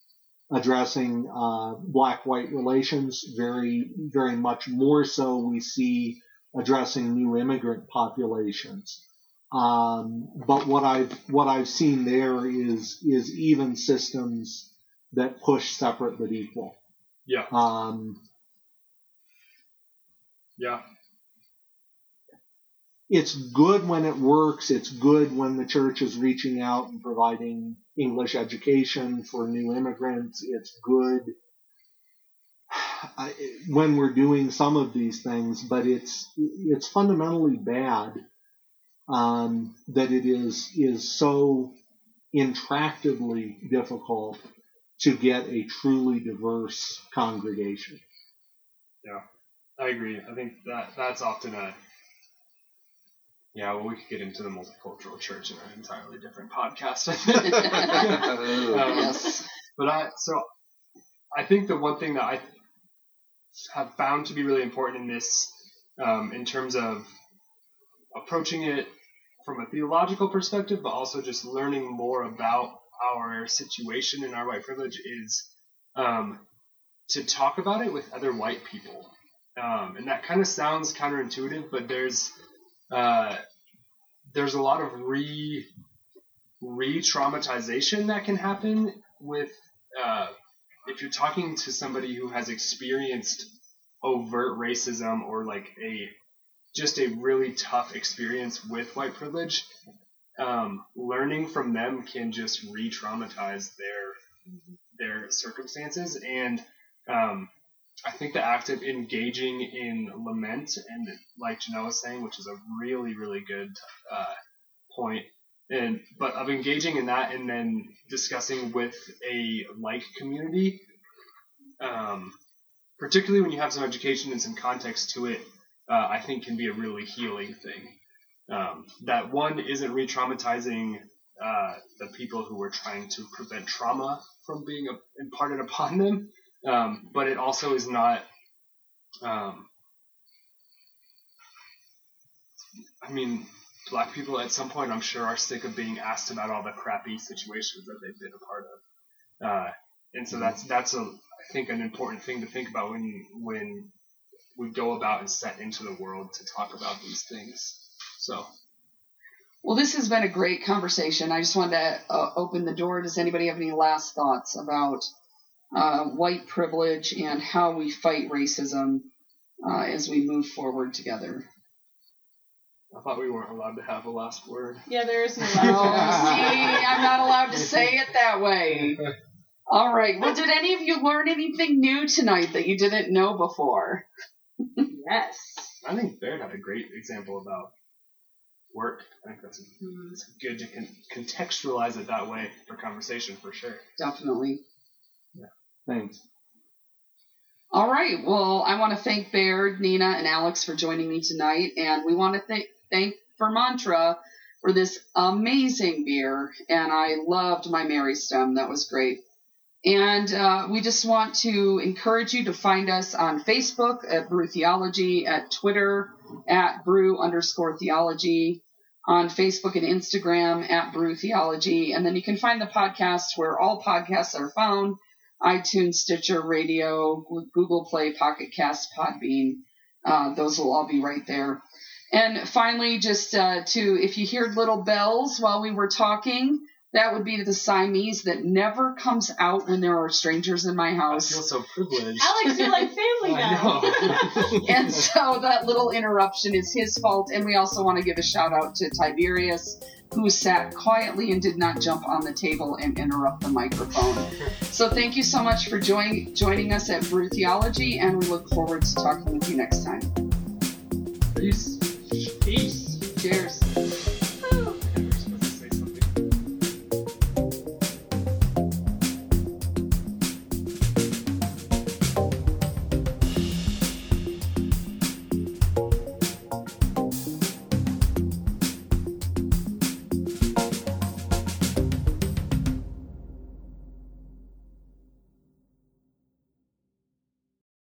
addressing uh, black-white relations. Very, very much more so we see addressing new immigrant populations. Um, but what I've what I've seen there is is even systems that push separate but equal. Yeah. Um, yeah it's good when it works. It's good when the church is reaching out and providing English education for new immigrants. It's good when we're doing some of these things, but it's it's fundamentally bad um, that it is is so intractably difficult to get a truly diverse congregation. Yeah, I agree. I think that that's often a yeah, well, we could get into the multicultural church in an entirely different podcast. um, yes. But I, so I think the one thing that I have found to be really important in this, um, in terms of approaching it from a theological perspective, but also just learning more about our situation and our white privilege is um, to talk about it with other white people. Um, and that kind of sounds counterintuitive, but there's uh, there's a lot of re re-traumatization that can happen with uh, if you're talking to somebody who has experienced overt racism or like a just a really tough experience with white privilege um, learning from them can just re-traumatize their their circumstances and um, I think the act of engaging in lament and like Janel was saying, which is a really really good uh, point, and but of engaging in that and then discussing with a like community, um, particularly when you have some education and some context to it, uh, I think can be a really healing thing. Um, that one isn't re-traumatizing uh, the people who were trying to prevent trauma from being imparted upon them, um, but it also is not. Um, I mean, black people at some point, I'm sure, are sick of being asked about all the crappy situations that they've been a part of, uh, and so that's that's a I think an important thing to think about when when we go about and set into the world to talk about these things. So. Well, this has been a great conversation. I just wanted to uh, open the door. Does anybody have any last thoughts about uh, white privilege and how we fight racism uh, as we move forward together? I thought we weren't allowed to have a last word. Yeah, there is no last word. Oh, see, I'm not allowed to say it that way. All right. Well, did any of you learn anything new tonight that you didn't know before? yes. I think Baird had a great example about work. I think that's, mm-hmm. it's good to con- contextualize it that way for conversation for sure. Definitely. Thanks. All right. Well, I want to thank Baird, Nena, and Alex for joining me tonight, and we want to th- thank Fermaentra for this amazing beer. And I loved my Meristem. That was great. And uh, we just want to encourage you to find us on Facebook at Brew Theology, at Twitter at Brew underscore Theology, on Facebook and Instagram at Brew Theology. And then you can find the podcast where all podcasts are found iTunes, Stitcher, Radio, Google Play, Pocket Cast, Podbean. Uh, those will all be right there. And finally, just uh, to, if you heard little bells while we were talking, that would be the Siamese that never comes out when there are strangers in my house. I feel so privileged. Alex, you're like family now. and so that little interruption is his fault. And we also want to give a shout out to Tiberius, who sat quietly and did not jump on the table and interrupt the microphone. So thank you so much for join, joining us at Brew Theology, and we look forward to talking with you next time. Peace. Peace. Cheers.